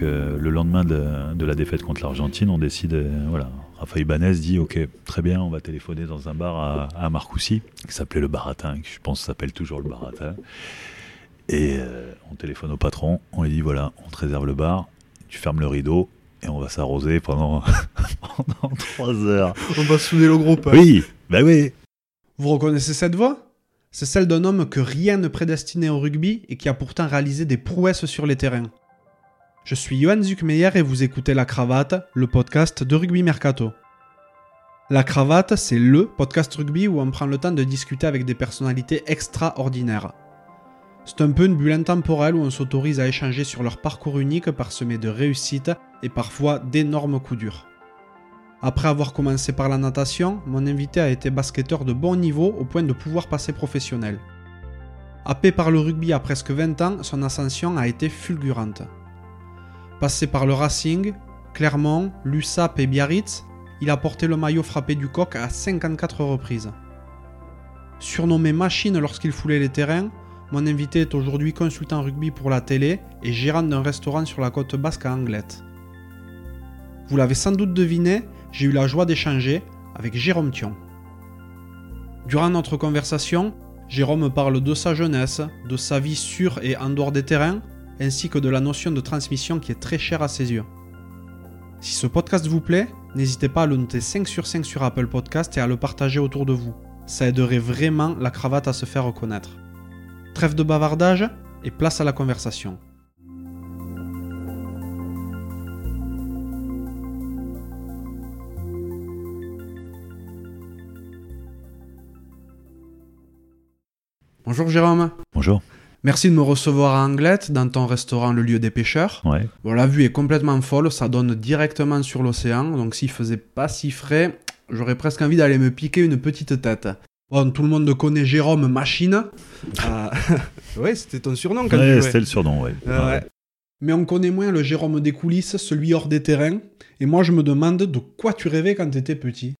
donc le lendemain de, la défaite contre l'Argentine, on décide, voilà, Rafael Ibanez dit ok très bien on va téléphoner dans un bar à, à Marcoussis qui s'appelait le Baratin qui je pense s'appelle toujours le Baratin et on téléphone au patron on lui dit voilà on te réserve le bar tu fermes le rideau et on va s'arroser pendant, pendant 3 heures. On va souder le groupe. Oui, bah oui. Vous reconnaissez cette voix? C'est celle d'un homme que rien ne prédestinait au rugby et qui a pourtant réalisé des prouesses sur les terrains. Je suis Johan Zuckmeyer et vous écoutez La Cravate, le podcast de Rugby Mercato. La Cravate, c'est LE podcast rugby où on prend le temps de discuter avec des personnalités extraordinaires. C'est un peu une bulle intemporelle où on s'autorise à échanger sur leur parcours unique parsemé de réussites et parfois d'énormes coups durs. Après avoir commencé par la natation, mon invité a été basketteur de bon niveau au point de pouvoir passer professionnel. Happé par le rugby à presque 20 ans, son ascension a été fulgurante. Passé par le Racing, Clermont, l'USAP et Biarritz, il a porté le maillot frappé du coq à 54 reprises. Surnommé machine lorsqu'il foulait les terrains, mon invité est aujourd'hui consultant rugby pour la télé et gérant d'un restaurant sur la côte basque à Anglette. Vous l'avez sans doute deviné, j'ai eu la joie d'échanger avec Jérôme Thion. Durant notre conversation, Jérôme parle de sa jeunesse, de sa vie sur et en dehors des terrains, ainsi que de la notion de transmission qui est très chère à ses yeux. Si ce podcast vous plaît, n'hésitez pas à le noter 5 sur 5 sur Apple Podcast et à le partager autour de vous. Ça aiderait vraiment la cravate à se faire reconnaître. Trêve de bavardage et place à la conversation. Bonjour Jérôme. Bonjour. Merci de me recevoir à Anglette, dans ton restaurant Le Lieu des Pêcheurs. Ouais. Bon, la vue est complètement folle, ça donne directement sur l'océan, donc s'il faisait pas si frais, j'aurais presque envie d'aller me piquer une petite tête. Bon, tout le monde connaît Jérôme Machine. Euh, ouais, c'était ton surnom quand ouais, c'était le surnom, ouais. ouais. Mais on connaît moins le Jérôme des coulisses, celui hors des terrains. Et moi, je me demande de quoi tu rêvais quand tu étais petit.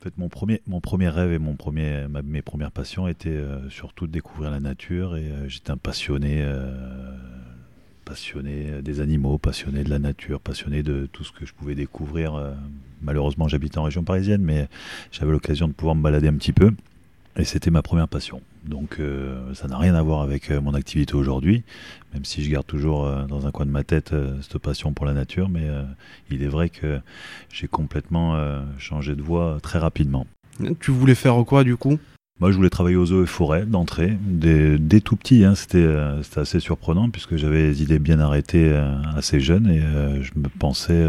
En fait, mon premier, mon premier rêve et mon premier, mes premières passions étaient euh, surtout de découvrir la nature. Et euh, j'étais un passionné, passionné des animaux, passionné de la nature, passionné de tout ce que je pouvais découvrir malheureusement j'habite en région parisienne, mais j'avais l'occasion de pouvoir me balader un petit peu. Et c'était ma première passion. Donc euh, ça n'a rien à voir avec euh, mon activité aujourd'hui, même si je garde toujours euh, dans un coin de ma tête cette passion pour la nature, mais il est vrai que j'ai complètement changé de voie très rapidement. Tu voulais faire quoi du coup? Moi, je voulais travailler aux eaux et forêts d'entrée, dès, tout petit. Hein, c'était, assez surprenant puisque j'avais des idées bien arrêtées assez jeune et je me pensais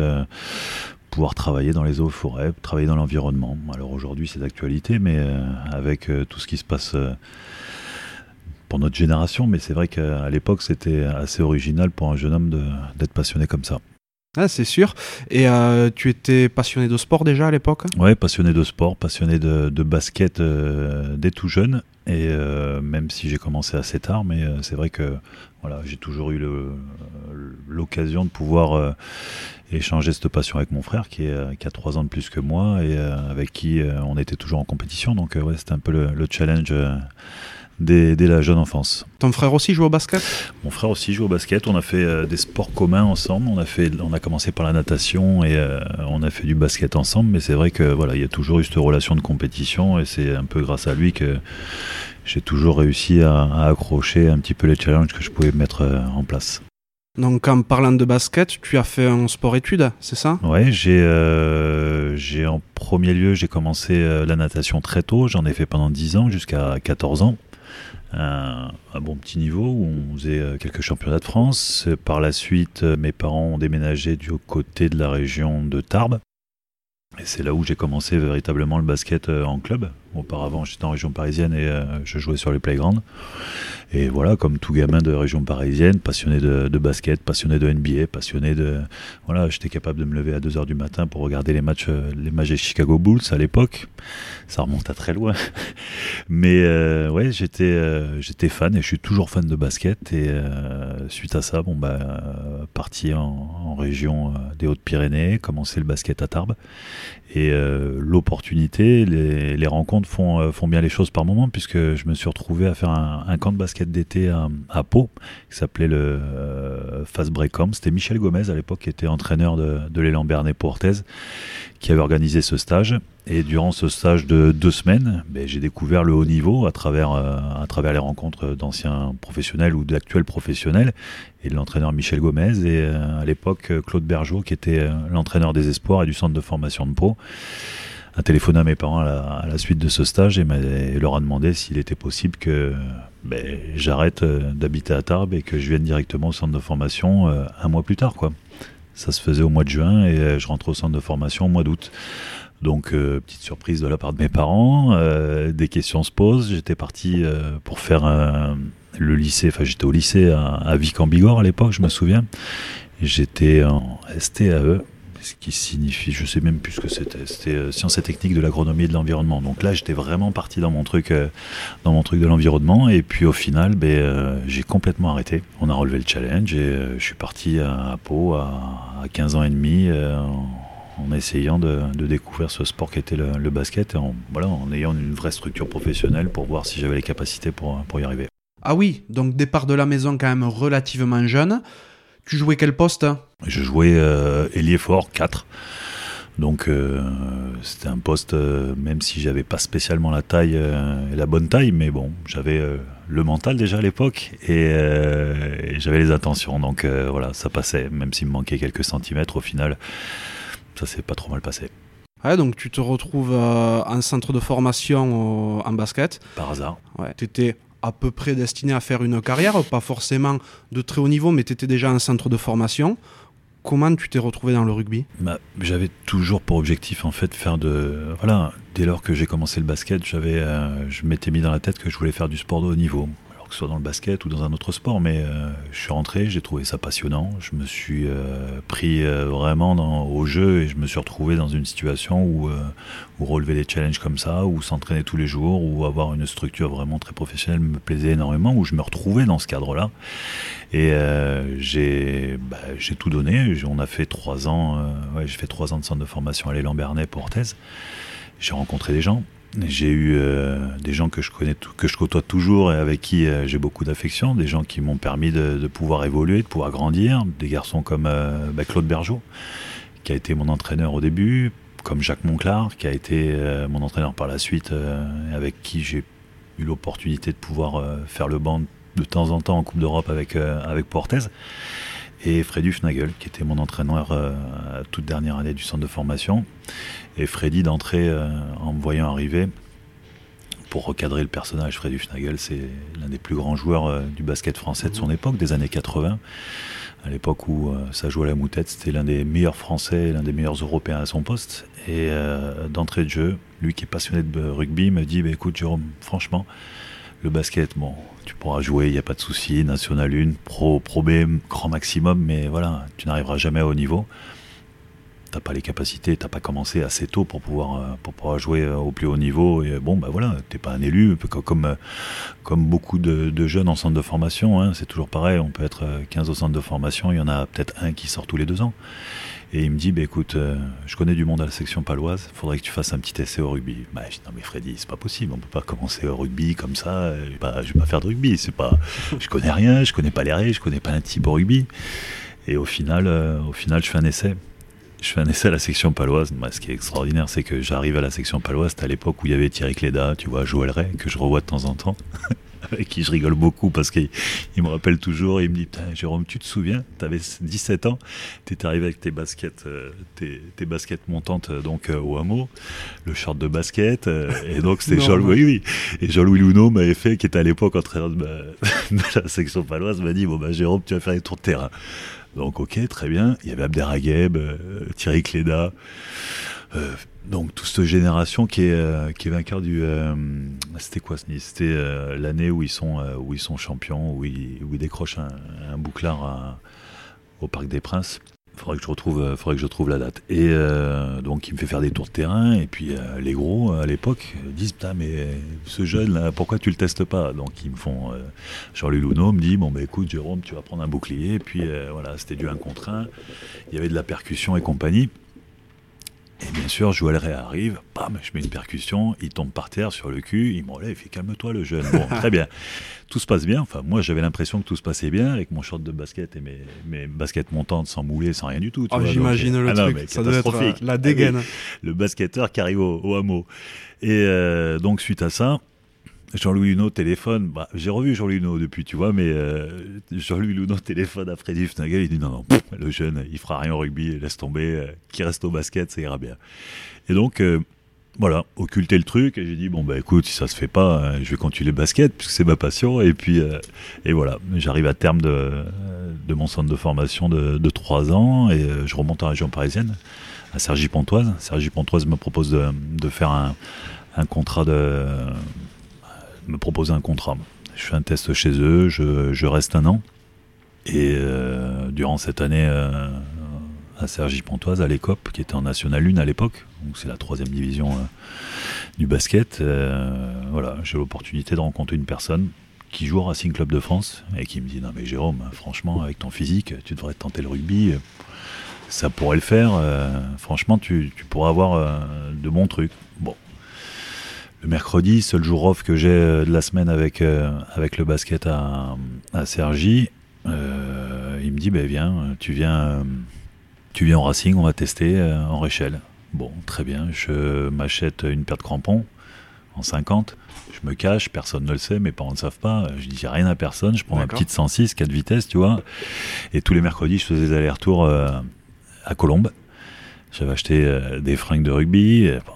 pouvoir travailler dans les eaux forêts, travailler dans l'environnement. Alors aujourd'hui c'est d'actualité, mais euh, avec euh, tout ce qui se passe euh, pour notre génération, mais c'est vrai qu'à l'époque c'était assez original pour un jeune homme d'être passionné comme ça. Ah, c'est sûr. Et tu étais passionné de sport déjà à l'époque? Ouais, passionné de sport, passionné de, basket dès tout jeune. Et même si j'ai commencé assez tard, mais c'est vrai que j'ai toujours eu l'occasion de pouvoir échanger cette passion avec mon frère qui, euh, a trois ans de plus que moi et euh, avec qui euh, on était toujours en compétition. Donc ouais, c'était un peu le, challenge dès, dès, la jeune enfance. Ton frère aussi joue au basket? Mon frère aussi joue au basket. On a fait des sports communs ensemble. On a, fait, on a commencé par la natation et on a fait du basket ensemble. Mais c'est vrai que voilà, il y a toujours eu cette relation de compétition et c'est un peu grâce à lui que j'ai toujours réussi à, à, accrocher un petit peu les challenges que je pouvais mettre en place. Donc en parlant de basket, tu as fait un sport-études, c'est ça? Ouais, j'ai euh, j'ai en premier lieu, j'ai commencé euh, la natation très tôt, j'en ai fait pendant 10 ans jusqu'à 14 ans. Un, bon petit niveau où on faisait euh, quelques championnats de France. Par la suite, mes parents ont déménagé du côté de la région de Tarbes. Et c'est là où j'ai commencé véritablement le basket en club. Auparavant, j'étais en région parisienne et je jouais sur les playgrounds. Et voilà, comme tout gamin de région parisienne, passionné de, basket, passionné de NBA, passionné de. Voilà, j'étais capable de me lever à 2h du matin pour regarder les matchs, euh, les matchs des Chicago Bulls à l'époque. Ça remonte à très loin. Mais euh, ouais, j'étais, euh, j'étais fan et je suis toujours fan de basket. Et suite à ça, bon, bah, parti en, région des Hautes-Pyrénées, commencer le basket à Tarbes. Et l'opportunité, les, rencontres font, font bien les choses par moment, puisque je me suis retrouvé à faire un, camp de basket d'été à, à, Pau, qui s'appelait le Fast Break Camp. C'était Michel Gomez à l'époque qui était entraîneur de, de l'élan Bernet Portez, qui avait organisé ce stage. Et durant ce stage de deux semaines, ben, j'ai découvert le haut niveau à travers, à travers les rencontres d'anciens professionnels ou d'actuels professionnels et de l'entraîneur Michel Gomez et à l'époque Claude Bergeau qui était l'entraîneur des espoirs et du centre de formation de Pau a téléphoné à mes parents à la, suite de ce stage et, leur a demandé s'il était possible que ben, j'arrête euh, d'habiter à Tarbes et que je vienne directement au centre de formation euh, un mois plus tard. Ça se faisait au mois de juin et euh, je rentre au centre de formation au mois d'août. Donc, petite surprise de la part de mes parents. des questions se posent. J'étais parti pour faire le lycée. Enfin, j'étais au lycée à, à Vic en Bigorre à l'époque, je me souviens. J'étais en STAE, ce qui signifie, je sais même plus ce que c'était, c'était euh, sciences et techniques de l'agronomie et de l'environnement. Donc là, j'étais vraiment parti dans mon truc, euh, dans mon truc de l'environnement, et puis au final, ben, euh, j'ai complètement arrêté. On a relevé le challenge et je suis parti à, Pau à, 15 ans et demi. En, essayant de, découvrir ce sport qui était le, basket et en, ayant une vraie structure professionnelle pour voir si j'avais les capacités pour y arriver. Ah oui, donc départ de la maison quand même relativement jeune. Tu jouais quel poste Je jouais euh, ailier fort 4. Donc euh, c'était un poste, euh, même si j'avais pas spécialement la taille et la bonne taille, mais bon, j'avais le mental déjà à l'époque et, j'avais les intentions. Donc voilà, ça passait, même s'il me manquait quelques centimètres au final, ça s'est pas trop mal passé. Ouais, donc tu te retrouves en centre de formation en basket. Par hasard. Ouais. Tu étais à peu près destiné à faire une carrière, pas forcément de très haut niveau, mais tu étais déjà un centre de formation. Comment tu t'es retrouvé dans le rugby? Bah, J'avais toujours pour objectif en fait faire de voilà dès lors que j'ai commencé le basket, j'avais euh, je m'étais mis dans la tête que je voulais faire du sport de haut niveau que ce soit dans le basket ou dans un autre sport, mais euh, je suis rentré, j'ai trouvé ça passionnant. Je me suis euh, pris euh, vraiment au jeu et je me suis retrouvé dans une situation où, où relever des challenges comme ça, ou s'entraîner tous les jours, ou avoir une structure vraiment très professionnelle me plaisait énormément, où je me retrouvais dans ce cadre-là. Et j'ai bah, tout donné. On a fait trois ans, ouais, j'ai fait trois ans de centre de formation à l'élan Bernet pour J'ai rencontré des gens. J'ai eu euh, des gens que je connais, que je côtoie toujours et avec qui euh, j'ai beaucoup d'affection, des gens qui m'ont permis de, pouvoir évoluer, de pouvoir grandir, des garçons comme euh, bah, Claude Bergeau, qui a été mon entraîneur au début, comme Jacques Monclar, qui a été mon entraîneur par la suite, avec qui j'ai eu l'opportunité de pouvoir faire le banc de temps en temps en Coupe d'Europe avec, avec Portez et Freddy Fnagel, qui était mon entraîneur euh, toute dernière année du centre de formation. Et Freddy, d'entrée, euh, en me voyant arriver, pour recadrer le personnage, Freddy Fnagel, c'est l'un des plus grands joueurs euh, du basket français de son mhm. époque, des années 80. À l'époque où ça jouait à la moutette, c'était l'un des meilleurs Français, l'un des meilleurs Européens à son poste. Et d'entrée de jeu, lui qui est passionné de rugby, me dit bah, écoute, Jérôme, franchement, le basket, bon, tu pourras jouer, il n'y a pas de souci, National 1, Pro, Pro B, grand maximum, mais voilà, tu n'arriveras jamais au niveau. Tu n'as pas les capacités, tu n'as pas commencé assez tôt pour pouvoir, euh, jouer euh, au plus haut niveau. Bon, bah voilà, tu n'es pas un élu, comme, euh, comme beaucoup de, jeunes en centre de formation. Hein, c'est toujours pareil, on peut être 15 au centre de formation, il y en a peut-être un qui sort tous les deux ans. Et il me dit, bah, écoute, euh, je connais du monde à la section paloise, faudrait que tu fasses un petit essai au rugby. Bah, je dis, non mais Freddy, c'est pas possible, on peut pas commencer au rugby comme ça, euh, bah, je vais pas faire de rugby, c'est pas, je connais rien, je connais pas les règles, je connais pas un type au rugby. Et au final, euh, au final, je fais un essai. Je fais un essai à la section paloise. Bah, ce qui est extraordinaire, c'est que j'arrive à la section paloise, c'était à l'époque où il y avait Thierry Cléda, tu vois, Joël Ray, que je revois de temps en temps. avec qui je rigole beaucoup parce qu'il me rappelle toujours, il me dit Jérôme, tu te souviens, tu avais 17 ans, tu étais arrivé avec tes baskets, euh, tes, baskets montantes euh, donc euh, au hameau, le short de basket, et donc c'était Jean-Louis, oui, et Jean-Louis Luneau m'avait fait, qui était à l'époque entraîneur de, de, la section paloise, m'a dit Bon, bah Jérôme, tu vas faire les tours de terrain. Donc, ok, très bien. Il y avait Abderrageb, Thierry Cléda. Euh, donc toute cette génération qui est euh, qui est vainqueur du euh, c'était quoi c'était l'année où ils sont où ils sont champions où ils, où ils décrochent un, bouclard au Parc des Princes. Faudrait que je retrouve faudrait que je trouve la date. Et donc il me fait faire des tours de terrain et puis les gros à l'époque disent putain mais ce jeune là pourquoi tu le testes pas? Donc ils me font Jean-Louis Luneau me dit bon bah écoute Jérôme tu vas prendre un bouclier et puis voilà c'était du 1 contre 1 il y avait de la percussion et compagnie Et bien sûr, Joël Ray arrive, bam, je mets une percussion, il tombe par terre sur le cul, il me relève, il fait calme-toi le jeune. Bon, très bien. Tout se passe bien. Enfin, moi, j'avais l'impression que tout se passait bien avec mon short de basket et mes, mes baskets montantes sans mouler, sans rien du tout. Oh, J'imagine le ah non, truc, ça doit être euh, catastrophique. la dégaine. Le basketteur qui arrive au, au hameau. Et euh, donc, suite à ça, Jean-Louis Luneau téléphone. Bah, j'ai revu Jean-Louis Luneau depuis, tu vois, mais euh, Jean-Louis Luneau téléphone après Dufnagel. Il dit non, non, le jeune, il fera rien au rugby, laisse tomber, euh, qu'il reste au basket, ça ira bien. Et donc, euh, voilà, occulter le truc. Et j'ai dit bon, bah écoute, si ça se fait pas, euh, je vais continuer le basket, puisque c'est ma passion. Et puis, et voilà, j'arrive à terme de, mon centre de formation de, de 3 ans et je remonte en région parisienne, à Sergi-Pontoise. Sergi-Pontoise me propose de, faire un contrat de me proposer un contrat. Je fais un test chez eux, je, reste un an. Et euh, durant cette année euh, à Cergy-Pontoise, à l'ECOP, qui était en National 1 à l'époque, donc c'est la troisième division euh, du basket, voilà, j'ai l'opportunité de rencontrer une personne qui joue au Racing Club de France et qui me dit Non, mais Jérôme, franchement, avec ton physique, tu devrais tenter le rugby, ça pourrait le faire, franchement, tu, tu pourrais avoir de bons trucs. Bon, le mercredi, seul jour off que j'ai euh, de la semaine avec, euh, avec le basket à, à Cergy, euh, il me dit ben viens, tu viens, tu viens au Racing, on va tester en réchelle. Bon, très bien, je m'achète une paire de crampons en 50. Je me cache, personne ne le sait, mes parents ne savent pas. Je dis rien à personne, je prends ma petite 106, 4 vitesses, tu vois. Et tous les mercredis, je faisais des allers-retours à Colombes. J'avais acheté des fringues de rugby. bon,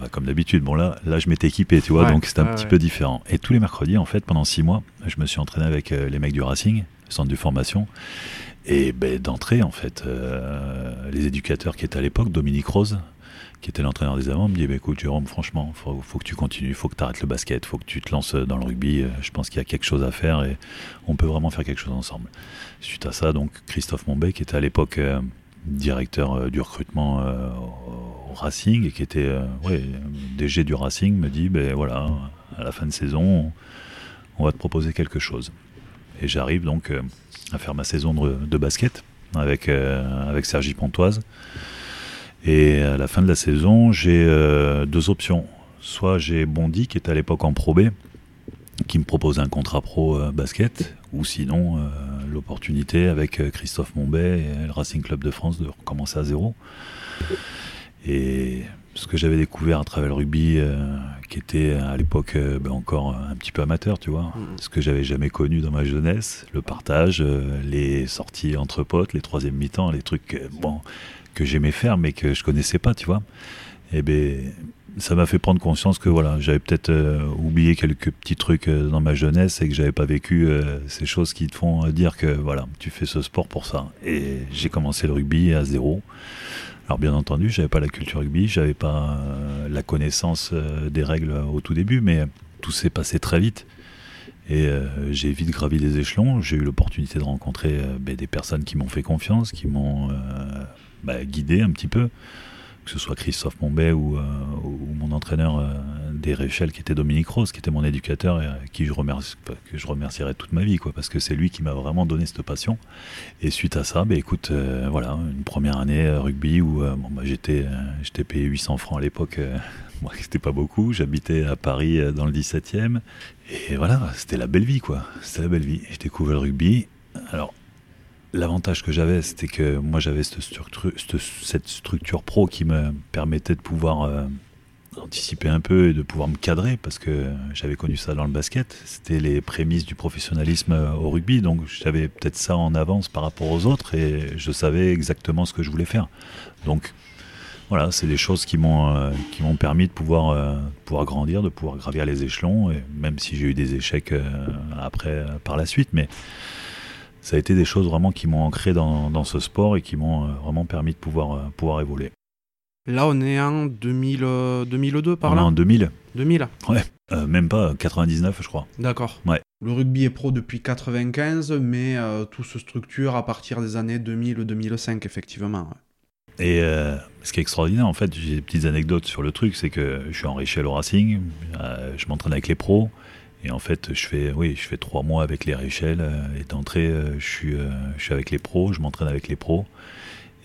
bah, comme d'habitude, bon là, là je m'étais équipé, tu vois, Ouais, donc c'était un ouais, petit ouais. peu différent. Et tous les mercredis, en fait, pendant six mois, je me suis entraîné avec euh, les mecs du Racing, le centre de formation. Et ben, d'entrée, en fait, euh, les éducateurs qui étaient à l'époque, Dominique Rose, qui était l'entraîneur des Amants, me dit bah, écoute, Jérôme, franchement, faut, faut que tu continues, faut que tu arrêtes le basket, faut que tu te lances dans le rugby. Euh, Je pense qu'il y a quelque chose à faire et on peut vraiment faire quelque chose ensemble. Suite à ça, donc, Christophe Monbet, qui était à l'époque euh, directeur euh, du recrutement euh, Racing et qui était euh, DG du Racing, me dit ben voilà, à la fin de saison, on, va te proposer quelque chose. Et j'arrive donc euh, à faire ma saison de, basket avec, euh, avec Sergi Pontoise. Et à la fin de la saison, j'ai deux options. Soit j'ai Bondy, qui était à l'époque en Pro B, qui me propose un contrat pro basket, ou sinon l'opportunité avec Christophe Monbet et le Racing Club de France de recommencer à zéro. Et ce que j'avais découvert à travers le rugby, euh, qui était à l'époque euh, ben, encore un petit peu amateur, tu vois, Mhm. ce que j'avais jamais connu dans ma jeunesse, le partage, euh, les sorties entre potes, les troisième mi-temps, les trucs euh, bon, que j'aimais faire mais que je connaissais pas, tu vois. Et ben ça m'a fait prendre conscience que voilà, j'avais peut-être euh, oublié quelques petits trucs euh, dans ma jeunesse et que j'avais pas vécu euh, ces choses qui te font euh, dire que voilà, tu fais ce sport pour ça. Et j'ai commencé le rugby à zéro. Alors bien entendu, j'avais pas la culture rugby, j'avais pas euh, la connaissance euh, des règles au tout début, mais tout s'est passé très vite. Et euh, j'ai vite gravi les échelons. J'ai eu l'opportunité de rencontrer ben, des personnes qui m'ont fait confiance, qui m'ont bah, guidé un petit peu, que ce soit Christophe Monbet ou, euh, mon entraîneur euh, des Réchelles, qui était Dominique Rose, qui était mon éducateur et à qui je remercie, que je remercierai toute ma vie, quoi, parce que c'est lui qui m'a vraiment donné cette passion. Et suite à ça, ben écoute, euh, voilà, une première année euh, rugby où euh, bon, bah, j'étais, euh, payé 800 francs à l'époque. euh, moi, c'était pas beaucoup. J'habitais à Paris euh, dans le 17e. Et voilà, c'était la belle vie, quoi. C'était la belle vie. J'ai découvert le rugby. Alors, l'avantage que j'avais, c'était que moi, j'avais cette structure, structure pro qui me permettait de pouvoir euh, anticiper un peu et de pouvoir me cadrer parce que j'avais connu ça dans le basket. C'était les prémices du professionnalisme euh, au rugby. Donc, j'avais peut-être ça en avance par rapport aux autres et je savais exactement ce que je voulais faire. Donc, voilà, c'est des choses qui m'ont euh, qui m'ont permis de pouvoir grandir, de pouvoir gravir les échelons, même si j'ai eu des échecs après par la suite, mais ça a été des choses vraiment qui m'ont ancré dans, dans ce sport et qui m'ont euh, vraiment permis de pouvoir euh, pouvoir évoluer. Là, on est en 2000, euh, 2002 par On est là en 2000, 2000 euh, même pas 99, je crois. D'accord. Ouais. Le rugby est pro depuis 95, mais euh, tout se structure à partir des années 2000-2005, effectivement. ouais. Et euh, ce qui est extraordinaire, en fait, j'ai des petites anecdotes sur le truc, c'est que je suis en Réchelle au Racing, euh, je m'entraîne avec les pros, et en fait, je fais, oui, je fais trois mois avec les Réchelles, euh, et d'entrée, euh, je suis, euh, je suis avec les pros, je m'entraîne avec les pros,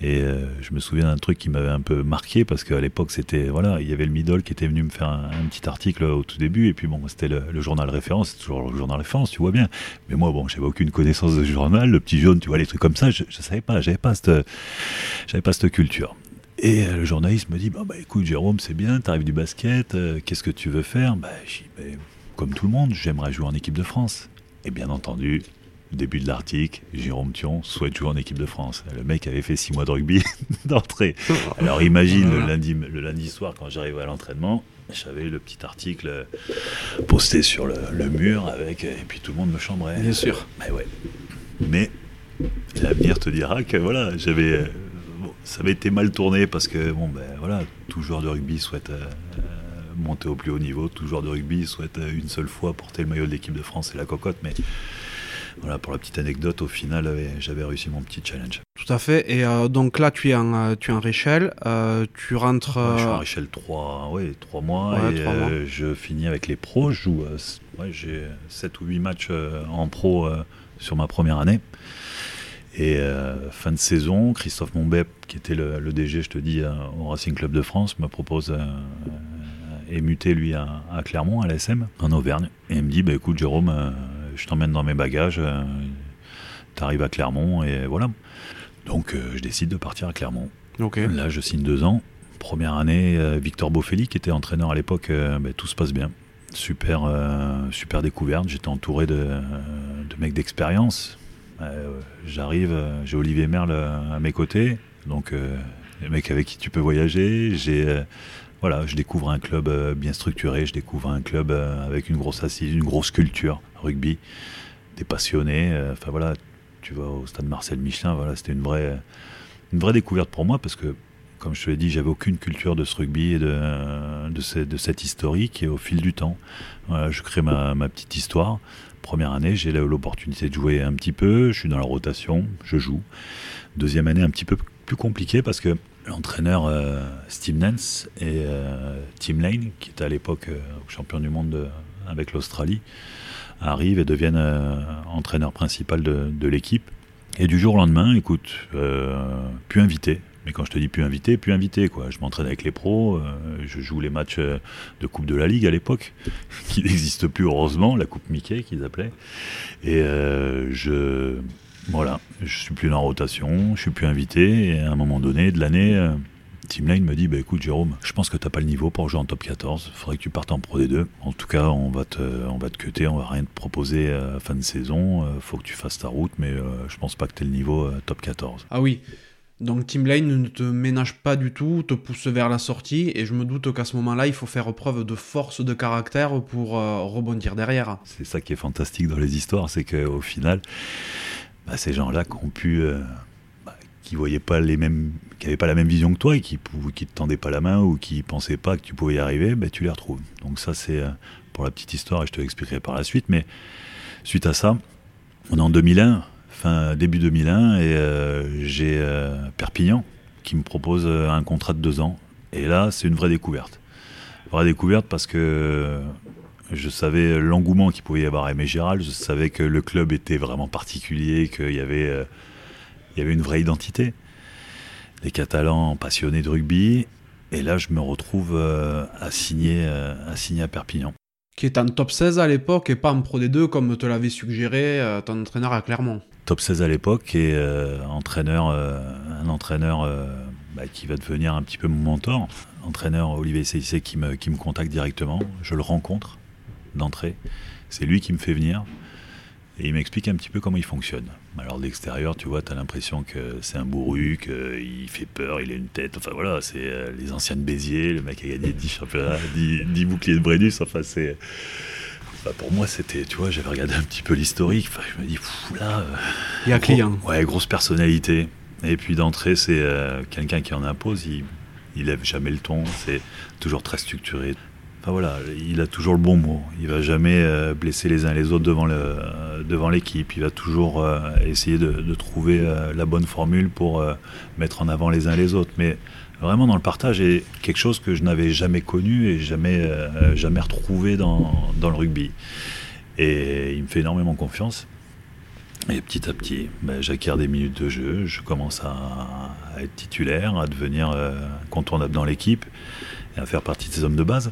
Et je me souviens d'un truc qui m'avait un peu marqué parce qu'à l'époque, c'était voilà, il y avait le Midol qui était venu me faire un, petit article au tout début, et puis bon, c'était le, journal référence, c'est toujours le journal référence, tu vois bien. Mais moi, bon, j'avais aucune connaissance de ce journal, le petit jaune, tu vois, les trucs comme ça, je, je savais pas, j'avais pas j'avais pas cette culture. Et le journaliste me dit bah, bah écoute, Jérôme, c'est bien, tu arrives du basket, qu'est-ce que tu veux faire? Bah, comme tout le monde, j'aimerais jouer en équipe de France. Et bien entendu, début de l'article, Jérôme Thion souhaite jouer en équipe de France. Le mec avait fait six mois de rugby d'entrée. Alors imagine le lundi, le lundi soir quand j'arrivais à l'entraînement, j'avais le petit article posté sur le, mur avec et puis tout le monde me chambrait. Bien sûr. Mais ouais. Mais l'avenir te dira que voilà, j'avais euh, ça avait été mal tourné parce que bon ben voilà, tout joueur de rugby souhaite euh, monter au plus haut niveau, tout joueur de rugby souhaite une seule fois porter le maillot de l'équipe de France et la cocotte, mais voilà, pour la petite anecdote, au final, j'avais réussi mon petit challenge. Tout à fait. Et euh, donc là, tu es en, euh, tu es en Réchelle. Euh, tu rentres. je suis en Réchelle 3, ouais, 3 mois. et je finis avec les pros. Je joue. j'ai 7 ou 8 matchs en pro sur ma première année. Et fin de saison, Christophe Monbep, qui était le, DG, je te dis, au Racing Club de France, me propose est muté lui à, Clermont, à l'ASM, en Auvergne. Et il me dit, bah, écoute Jérôme, je t'emmène dans mes bagages, euh, tu arrives à Clermont et voilà. Donc euh, je décide de partir à Clermont. Là, je signe deux ans. Première année, euh, Victor Bofelli, qui était entraîneur à l'époque, ben, tout se passe bien. Super, super découverte. J'étais entouré de, mecs d'expérience. J'arrive, j'ai Olivier Merle à mes côtés, donc les mecs avec qui tu peux voyager. J'ai voilà, je découvre un club bien structuré, je découvre un club avec une grosse assise, une grosse culture rugby, des passionnés. Euh, enfin voilà, tu vas au stade Marcel Michelin, voilà, c'était une vraie, une vraie découverte pour moi parce que, comme je te l'ai dit, j'avais aucune culture de ce rugby et de, de, de cette historique. Et au fil du temps, voilà, je crée ma, ma petite histoire. Première année, j'ai l'opportunité de jouer un petit peu. Je suis dans la rotation, je joue. Deuxième année, un petit peu plus compliqué parce que l'entraîneur euh, Steve Nance et euh, Tim Lane, qui était à l'époque champion du monde avec l'Australie, arrivent et deviennent euh, entraîneur principal de, l'équipe. Et du jour au lendemain, écoute, euh, plus invité. Mais quand je te dis plus invité, plus invité. Quoi. Je m'entraîne avec les pros, euh, je joue les matchs de Coupe de la Ligue à l'époque, qui n'existe plus heureusement, la Coupe Mickey qu'ils appelaient. Et je, voilà, je suis plus en rotation, je suis plus invité. Et à un moment donné de l'année, Team Lane me dit bah écoute Jérôme, je pense que t'as pas le niveau pour jouer en top 14, faudrait que tu partes en Pro D2. En tout cas, on va te on va te cuter, on va rien te proposer à fin de saison, euh, faut que tu fasses ta route mais euh, je pense pas que tu le niveau euh, top 14. Ah oui. Donc Team Lane ne te ménage pas du tout, te pousse vers la sortie, et je me doute qu'à ce moment-là, il faut faire preuve de force de caractère pour rebondir derrière. C'est ça qui est fantastique dans les histoires, c'est qu'au final, bah, ces gens-là qui ont pu qui voyaient pas les mêmes, qui avaient pas la même vision que toi et qui qui te tendaient pas la main ou qui pensaient pas que tu pouvais y arriver, ben, tu les retrouves. Donc ça c'est euh, pour la petite histoire et je te l'expliquerai par la suite. Mais suite à ça, on est en 2001, fin début 2001 et euh, j'ai euh, Perpignan qui me propose un contrat de deux ans. Et là c'est une vraie découverte, vraie découverte parce que je savais l'engouement qu'il pouvait y avoir à Aimé Gérald, je savais que le club était vraiment particulier, qu'il y avait il y avait une vraie identité. Des Catalans passionnés de rugby. Et là, je me retrouve euh, à, signer, euh, à signer à Perpignan. Qui est en top 16 à l'époque et pas en Pro D2 comme te l'avait suggéré euh, ton entraîneur à Clermont. Top 16 à l'époque et entraîneur, un entraîneur bah, qui va devenir un petit peu mon mentor. Entraîneur Olivier CIC qui me, qui me contacte directement. Je le rencontre d'entrée. C'est lui qui me fait venir. Et il m'explique un petit peu comment il fonctionne. Alors de l'extérieur, tu vois, tu as l'impression que c'est un bourru, qu'il fait peur, il a une tête. Enfin voilà, c'est euh, les anciennes Béziers, le mec a gagné 10 championnats, 10, boucliers de Brennus. Enfin, c'est. pour moi, c'était, tu vois, j'avais regardé un petit peu l'historique. Enfin, je me dis, là. Euh, il y a un client. Ouais, grosse personnalité. Et puis d'entrée, c'est euh, quelqu'un qui en impose, il, il lève jamais le ton, c'est toujours très structuré. Enfin voilà, il a toujours le bon mot. Il va jamais euh, blesser les uns les autres devant le devant l'équipe. Il va toujours euh, essayer de, trouver euh, la bonne formule pour mettre en avant les uns les autres. Mais vraiment dans le partage est quelque chose que je n'avais jamais connu et jamais jamais retrouvé dans, dans le rugby. Et il me fait énormément confiance. Et petit à petit, ben, des minutes de jeu, je commence à, être titulaire, à devenir euh, contournable dans l'équipe et à faire partie de ces hommes de base.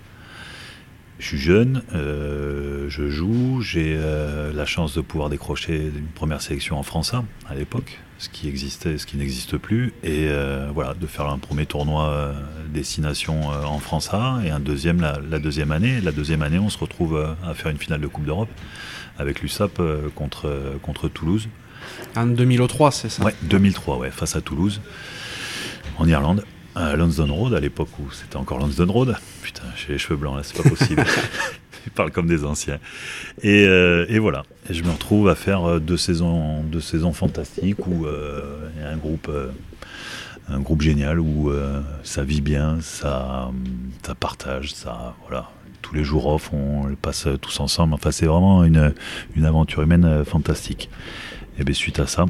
Je suis jeune, euh, je joue, j'ai euh, la chance de pouvoir décrocher une première sélection en France à l'époque, ce qui existait, ce qui n'existe plus, et euh, voilà, de faire un premier tournoi destination en France A et un deuxième la, deuxième année. La deuxième année, on se retrouve à faire une finale de Coupe d'Europe avec l'USAP contre, contre Toulouse. En 2003, c'est ça? Ouais, 2003, ouais, face à Toulouse, en Irlande à Lansdowne Road, à l'époque où c'était encore Lansdowne Road. Putain, j'ai les cheveux blancs là, c'est pas possible. Ils parlent comme des anciens. Et, euh, voilà. Et je me retrouve à faire euh, deux saisons, deux saisons fantastiques où euh, il y a un groupe, un groupe génial où ça vit bien, ça, ça partage, ça, voilà. Tous les jours off, on le passe tous ensemble. Enfin, c'est vraiment une, une aventure humaine fantastique. Et bien, suite à ça,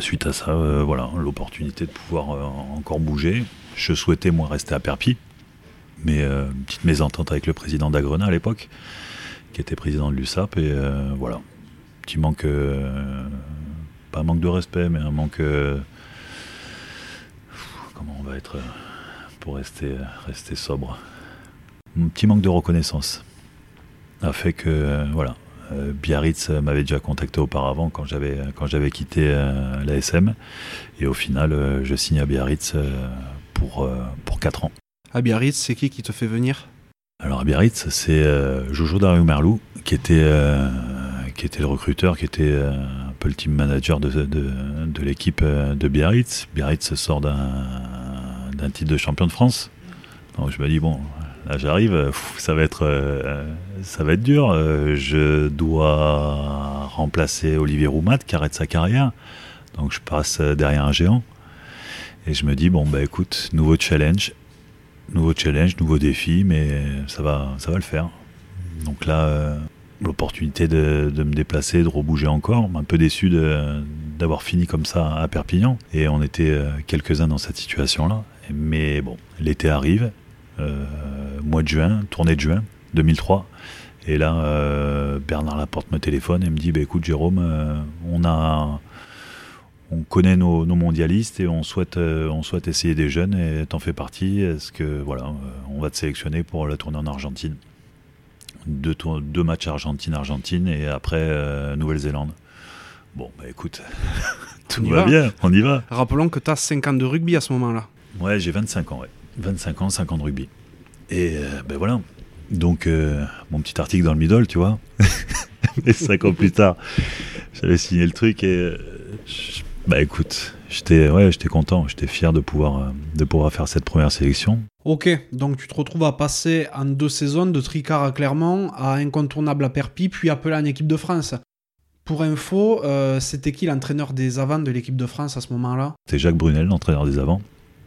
Suite à ça, euh, voilà, l'opportunité de pouvoir euh, encore bouger. Je souhaitais moi rester à Perpignan, mais euh, une petite mésentente avec le président d'Agrena à l'époque, qui était président de l'USAP, et voilà, petit manque, pas un manque de respect, mais un manque, comment on va être pour rester, rester sobre, un petit manque de reconnaissance a fait que voilà, Biarritz m'avait déjà contacté auparavant quand j'avais quand j'avais quitté euh, la SM et au final euh, je signe à Biarritz pour pour 4 ans. À Biarritz, c'est qui qui te fait venir? Alors à Biarritz, c'est Jojo Dario Merlou qui était qui était le recruteur, qui était un peu le team manager de, de, de l'équipe de Biarritz. Biarritz sort d'un titre de champion de France. Donc je me dis bon, Là, j'arrive, ça va être, euh, ça va être dur. Euh, je dois remplacer Olivier Roumat qui arrête sa carrière. Donc, je passe derrière un géant. Et je me dis, bon, bah écoute, nouveau challenge. Nouveau challenge, nouveau défi, mais ça va, ça va le faire. Donc là, euh, l'opportunité de, me déplacer, de rebouger encore. Un peu déçu d'avoir fini comme ça à Perpignan. Et on était quelques-uns dans cette situation-là. Mais bon, l'été arrive euh, mois de juin, tournée de juin 2003. Et là, euh, Bernard Laporte me téléphone et me dit bah, écoute, Jérôme, euh, on a. On connaît nos, mondialistes et on souhaite, on souhaite essayer des jeunes et t'en fais partie. Est-ce que voilà, on va te sélectionner pour la tournée en Argentine? Deux, deux matchs Argentine-Argentine et après Nouvelle-Zélande. Bon, bah écoute, tout va, bien, on y va. Rappelons que tu as 5 ans de rugby à ce moment-là. Ouais, j'ai 25 ans, ouais. 25 ans, 5 ans de rugby. Et euh, ben voilà. Donc, euh, mon petit article dans le middle, tu vois. Et 5 ans plus tard, j'avais signé le truc et. Euh, bah écoute, j'étais ouais, j'étais content, j'étais fier de pouvoir, de pouvoir faire cette première sélection. Ok, donc tu te retrouves à passer en deux saisons de Tricard à Clermont à incontournable à Perpignan, puis appelé en équipe de France. Pour info, c'était qui l'entraîneur des avants de l'équipe de France à ce moment-là? C'était Jacques Brunel, l'entraîneur des avants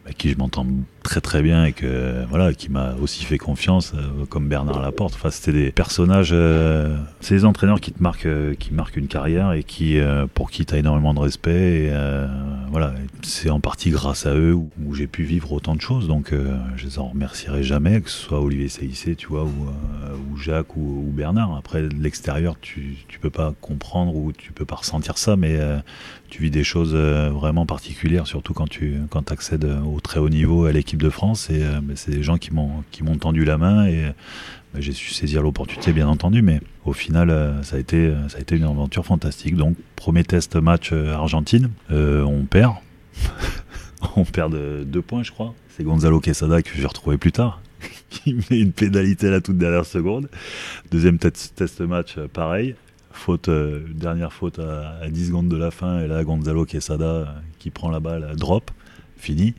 avec qui je m'entends très très bien et que voilà qui m'a aussi fait confiance euh, comme Bernard Laporte. Enfin c'était des personnages euh, c'est des entraîneurs qui te marquent euh, qui marquent une carrière et qui pour qui tu as énormément de respect et voilà c'est en partie grâce à eux où, j'ai pu vivre autant de choses. Donc je les en remercierai jamais que ce soit Olivier Saïssé tu vois ou, ou Jacques ou, Bernard. Après de l'extérieur tu tu peux pas comprendre ou tu peux pas ressentir ça mais tu vis des choses vraiment particulières surtout quand tu quand accèdes au très haut niveau à l'équipe de France. Et euh, c'est des gens qui m'ont qui m'ont tendu la main et j'ai su saisir l'opportunité, bien entendu. Mais au final, euh, ça a été ça a été une aventure fantastique. Donc premier test match euh, Argentine, on perd. on perd de deux points, je crois. C'est Gonzalo Quesada que j'ai retrouvé plus tard. qui met une pénalité à la toute dernière seconde. Deuxième test match, pareil faute, dernière faute à, à, 10 secondes de la fin, et là Gonzalo Quesada qui prend la balle, drop fini.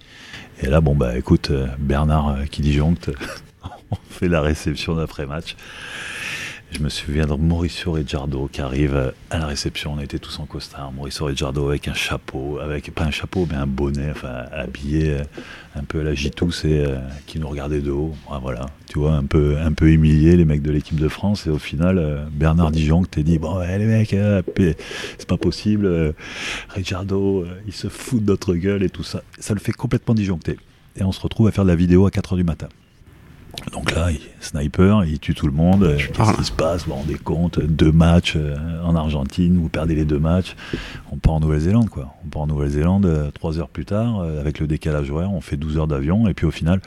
Et là, bon, bah écoute, euh, Bernard euh, qui disjoncte, on fait la réception d'après-match. Je me souviens de Mauricio Ricciardo qui arrive euh, à la réception. On était tous en costard. Mauricio Ricciardo avec un chapeau, avec pas un chapeau, mais un bonnet, enfin habillé un peu à la Gitous et qui nous regardait de haut. Voilà, tu vois, un peu, un peu humilié les mecs de l'équipe de France. Et au final, Bernard Dijon t'es dit bon, les mecs, c'est pas possible. Ricciardo, il se fout de notre gueule et tout ça. Ça le fait complètement disjoncter. Et on se retrouve à faire de la vidéo à 4h du matin. Donc là, il, sniper, il tue tout le monde. Qu'est-ce qui se passe? Vous vous rendez compte? Deux matchs euh, en Argentine, vous perdez les deux matchs. On part en Nouvelle-Zélande, quoi. On part en Nouvelle-Zélande, euh, trois heures plus tard, euh, avec le décalage horaire, on fait 12 heures d'avion. Et puis au final,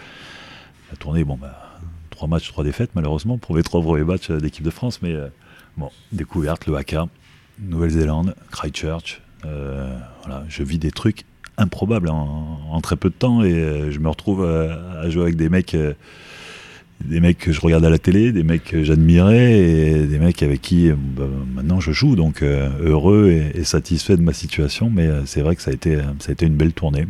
la tournée, bon, bah, trois matchs, trois défaites, malheureusement, pour les trois premiers matchs d'équipe de France. Mais bon, découverte, le haka, Nouvelle-Zélande, Christchurch. voilà, je vis des trucs improbables en, très peu de temps et je me retrouve à jouer avec des mecs des mecs que je regardais à la télé, des mecs que j'admirais et des mecs avec qui bah, maintenant je joue. Donc euh, heureux et, satisfait de ma situation, mais euh, c'est vrai que ça a été, ça a été une belle tournée.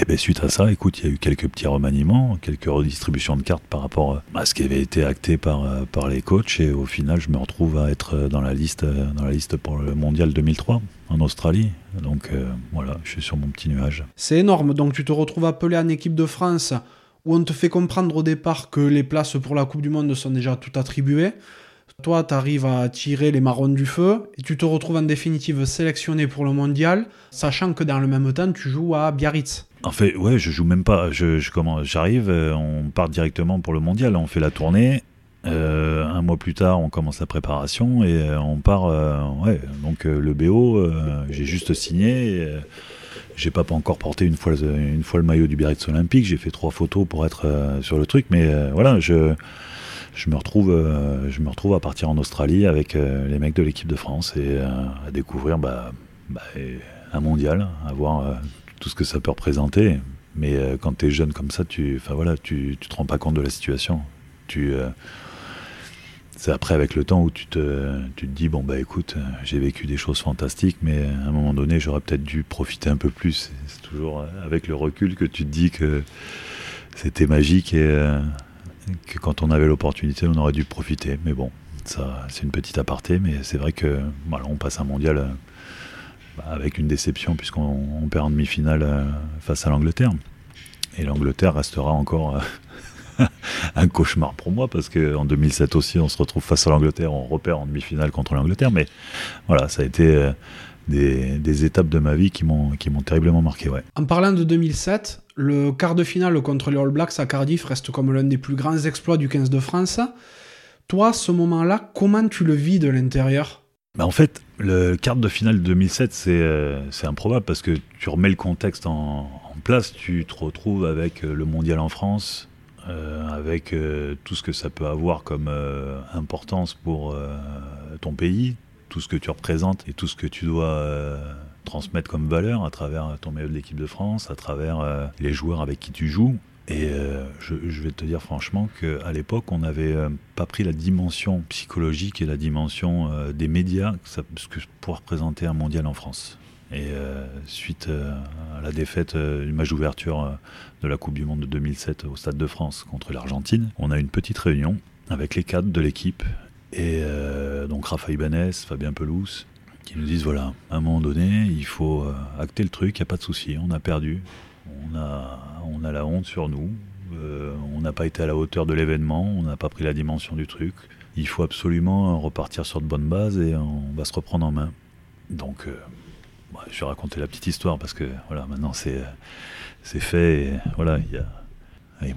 Et bien suite à ça, écoute, il y a eu quelques petits remaniements, quelques redistributions de cartes par rapport euh, à ce qui avait été acté par, par les coachs. Et au final, je me retrouve à être dans la liste, dans la liste pour le mondial 2003 en Australie. Donc voilà, je suis sur mon petit nuage. C'est énorme. Donc tu te retrouves appelé en équipe de France où on te fait comprendre au départ que les places pour la Coupe du Monde sont déjà toutes attribuées. Toi, tu arrives à tirer les marrons du feu et tu te retrouves en définitive sélectionné pour le mondial, sachant que dans le même temps, tu joues à Biarritz. En fait, ouais, je joue même pas. Je, j'arrive, euh, on part directement pour le mondial. On fait la tournée. Euh, un mois plus tard, on commence la préparation et euh, on part. ouais, donc le BO, j'ai juste signé. J'ai pas encore porté une fois, une fois le maillot du Biarritz Olympique. J'ai fait trois photos pour être euh, sur le truc, mais euh, voilà, je, je me retrouve, euh, je me retrouve à partir en Australie avec les mecs de l'équipe de France et à découvrir bah, bah, un mondial, à voir tout ce que ça peut représenter. Mais quand tu es jeune comme ça, tu, voilà, tu, tu te rends pas compte de la situation. Tu c'est après avec le temps où tu te, tu te dis bon bah écoute j'ai vécu des choses fantastiques mais à un moment donné j'aurais peut-être dû profiter un peu plus. C'est toujours avec le recul que tu te dis que c'était magique et euh, que quand on avait l'opportunité on aurait dû profiter. Mais bon ça c'est une petite aparté mais c'est vrai que voilà on passe un mondial euh, avec une déception puisqu'on perd en demi-finale euh, face à l'Angleterre. Et l'Angleterre restera encore un cauchemar pour moi parce qu'en 2007 aussi, on se retrouve face à l'Angleterre, on repère en demi-finale contre l'Angleterre. Mais voilà, ça a été euh, des, étapes de ma vie qui m'ont terriblement marqué. Ouais. En parlant de 2007, le quart de finale contre les All Blacks à Cardiff reste comme l'un des plus grands exploits du 15 de France. Toi, ce moment-là, comment tu le vis de l'intérieur? Bah en fait, le quart de finale de 2007, euh, c'est improbable parce que tu remets le contexte en, en, place. Tu te retrouves avec euh, le mondial en France, avec euh, tout ce que ça peut avoir comme euh, importance pour ton pays, tout ce que tu représentes et tout ce que tu dois transmettre comme valeur à travers ton maillot de l'équipe de France, à travers les joueurs avec qui tu joues. Et je, vais te dire franchement qu'à l'époque, on n'avait pas pris la dimension psychologique et la dimension des médias que ce que pour représenter un mondial en France. Et euh, suite euh, à la défaite euh, du match d'ouverture de la Coupe du Monde de 2007 au Stade de France contre l'Argentine, on a une petite réunion avec les cadres de l'équipe. Et donc Rafa Ibanez, Fabien Pelouse, qui nous disent voilà, à un moment donné, il faut acter le truc, il n'y a pas de souci, on a perdu, on a, on a la honte sur nous, on n'a pas été à la hauteur de l'événement, on n'a pas pris la dimension du truc. Il faut absolument repartir sur de bonnes bases et on va se reprendre en main. Donc je vais raconter la petite histoire parce que voilà, maintenant c'est c'est fait. Et, voilà, il y a ils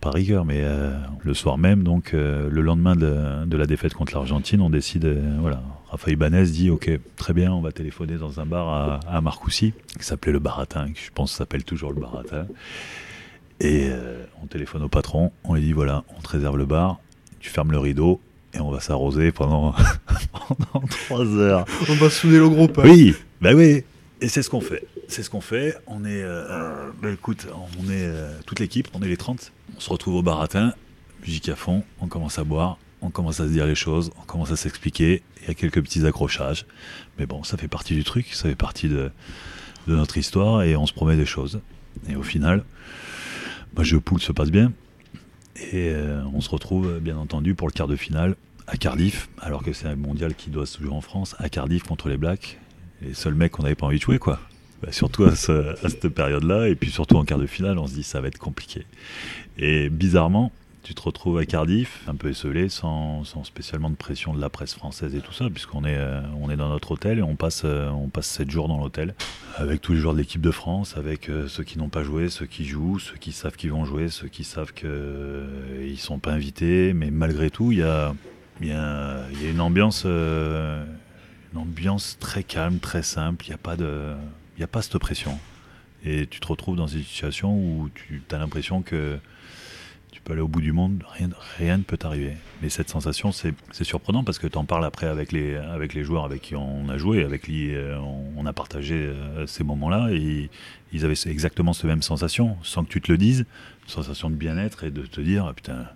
pas rigueur, mais euh, le soir même, donc euh, le lendemain de, la défaite contre l'Argentine, on décide, euh, voilà, Rafael Ibanez dit, ok, très bien, on va téléphoner dans un bar à, à Marcoussis, qui s'appelait le Baratin, qui je pense s'appelle toujours le Baratin, et on téléphone au patron, on lui dit, voilà, on te réserve le bar, tu fermes le rideau, et on va s'arroser pendant, pendant trois heures. On va souder le groupe. Oui, bah oui. Et c'est ce qu'on fait. C'est ce qu'on fait. On est, euh, bah écoute, on est euh, toute l'équipe, on est les 30. On se retrouve au baratin, musique à fond, on commence à boire, on commence à se dire les choses, on commence à s'expliquer. Il y a quelques petits accrochages. Mais bon, ça fait partie du truc, ça fait partie de, de notre histoire et on se promet des choses. Et au final, moi, je poule se passe bien. Et euh, on se retrouve, bien entendu, pour le quart de finale à Cardiff, alors que c'est un mondial qui doit se jouer en France, à Cardiff contre les Blacks. Les seuls mecs qu'on n'avait pas envie de jouer, quoi. Bah, surtout à, cette période-là, et puis surtout en quart de finale, on se dit ça va être compliqué. Et bizarrement, tu te retrouves à Cardiff, un peu esselé, sans, sans, spécialement de pression de la presse française et tout ça, puisqu'on est, euh, est dans notre hôtel et on passe, euh, on passe 7 jours dans l'hôtel, avec tous les joueurs de l'équipe de France, avec euh, ceux qui n'ont pas joué, ceux qui jouent, ceux qui savent qu'ils vont jouer, ceux qui savent qu'ils ne sont pas invités, mais malgré tout, il y a, y, a, y a, une ambiance, une ambiance très calme, très simple, il n'y a, a pas cette pression. Et tu te retrouves dans une situation où tu as l'impression que peux aller au bout du monde, rien, rien ne peut t'arriver. Mais cette sensation, c'est surprenant parce que tu en parles après avec les, avec les joueurs avec qui on a joué, avec qui on a partagé ces moments-là, et ils avaient exactement cette même sensation, sans que tu te le dises, sensation de bien-être et de te dire, ah, putain,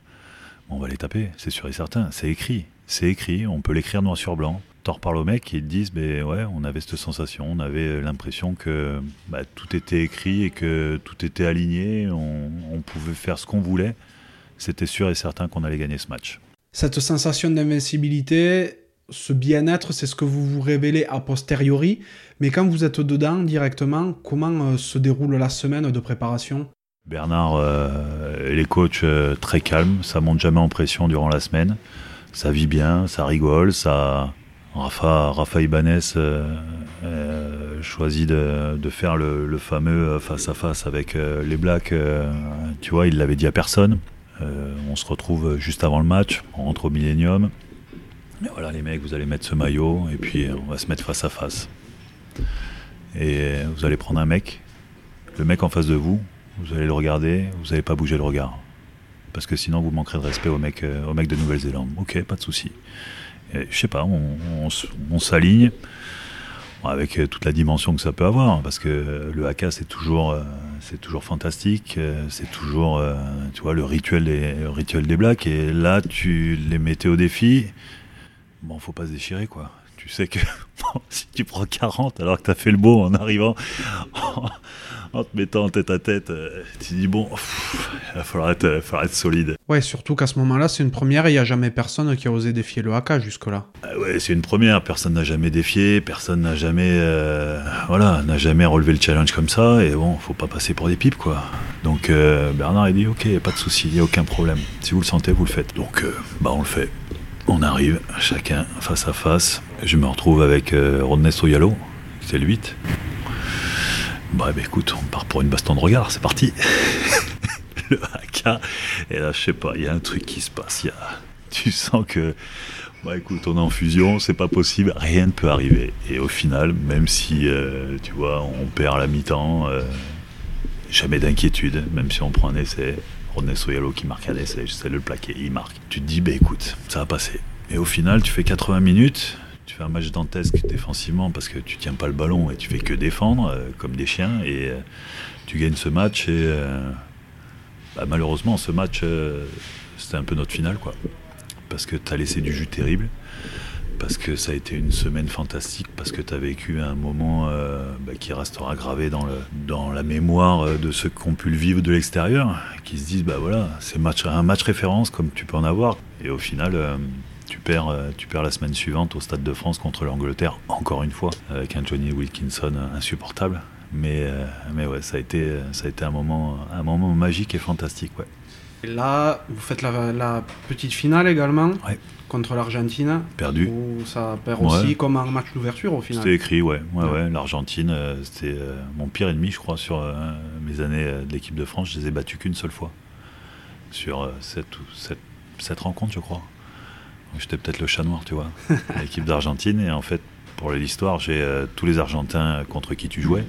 on va les taper, c'est sûr et certain, c'est écrit, c'est écrit, on peut l'écrire noir sur blanc. T'en reparles aux mecs et ils te disent, ouais, on avait cette sensation, on avait l'impression que bah, tout était écrit et que tout était aligné, on pouvait faire ce qu'on voulait. C'était sûr et certain qu'on allait gagner ce match. Cette sensation d'invincibilité, ce bien-être, c'est ce que vous vous révélez a posteriori. Mais quand vous êtes dedans directement, comment euh, se déroule la semaine de préparation? Bernard euh, les coachs euh, très calmes, ça monte jamais en pression durant la semaine. Ça vit bien, ça rigole, ça, Rafa, Rafa Ibanez euh, choisit de, de faire le, le, fameux face à face avec les Blacks. tu vois, il l'avait dit à personne. On se retrouve juste avant le match, on rentre au Millennium. Et voilà les mecs, vous allez mettre ce maillot et puis on va se mettre face à face. Et vous allez prendre un mec, le mec en face de vous, vous allez le regarder, vous n'allez pas bouger le regard. Parce que sinon vous manquerez de respect au mec, mec de Nouvelle-Zélande. Ok, pas de souci je sais pas, on, s'aligne avec toute la dimension que ça peut avoir, parce que le haka c'est toujours, c'est toujours fantastique, c'est toujours, tu vois, le rituel des, le rituel des blacks, et là tu les mettais au défi, bon, faut pas se déchirer quoi. Tu sais que si tu prends 40 alors que tu as fait le beau en arrivant, en te mettant en tête à tête, euh, tu dis bon, il va falloir être, falloir être, solide. Ouais, surtout qu'à ce moment-là, c'est une première et il n'y a jamais personne qui a osé défier le haka jusque-là. Euh, ouais, c'est une première, personne n'a jamais défié, personne n'a jamais, euh, voilà, n'a jamais relevé le challenge comme ça, et bon, faut pas passer pour des pipes, quoi. Donc euh, Bernard a dit, ok, pas de souci, il n'y a aucun problème. Si vous le sentez, vous le faites. Donc, bah on le fait. On arrive, chacun face à face. Je me retrouve avec Rodney Soyalo, c'est le 8. Bah, bah, écoute, on part pour une baston de regard, c'est parti. le haka, et là je sais pas, il y a un truc qui se passe. Y a, tu sens que, bah écoute, on est en fusion, c'est pas possible, rien ne peut arriver. Et au final, même si, euh, tu vois, on perd la mi-temps, euh, jamais d'inquiétude, même si on prend un essai. Rodney Soyalo qui marque un essai, j'essaie de le plaquer, il marque. Tu te dis, bah écoute, ça va passer. Et au final, tu fais 80 minutes, tu fais un match dantesque défensivement parce que tu tiens pas le ballon et tu fais que défendre euh, comme des chiens et euh, tu gagnes ce match et euh, bah, malheureusement ce match c'était un peu notre finale quoi. Parce que tu as laissé du jus terrible parce que ça a été une semaine fantastique parce que tu as vécu un moment bah, qui restera gravé dans, dans la mémoire de ceux qui ont pu le vivre de l'extérieur qui se disent bah voilà c'est un match référence comme tu peux en avoir. Et au final tu perds, tu perds la semaine suivante au Stade de France contre l'Angleterre, encore une fois, avec un Johnny Wilkinson insupportable. Mais, euh, mais ouais, ça a été, ça a été un, moment, un moment magique et fantastique. Ouais. Et là, vous faites la, la petite finale également ouais. contre l'Argentine. Perdu. Où ça perd aussi comme un match d'ouverture au final. C'était écrit, ouais. ouais, ouais. L'Argentine, euh, c'était euh, mon pire ennemi, je crois, sur euh, mes années de l'équipe de France. Je les ai battus qu'une seule fois. Sur cette, cette, cette rencontre, je crois. J'étais peut-être le chat noir, tu vois, l'équipe d'Argentine. Et en fait, pour l'histoire, j'ai euh, tous les Argentins contre qui tu jouais.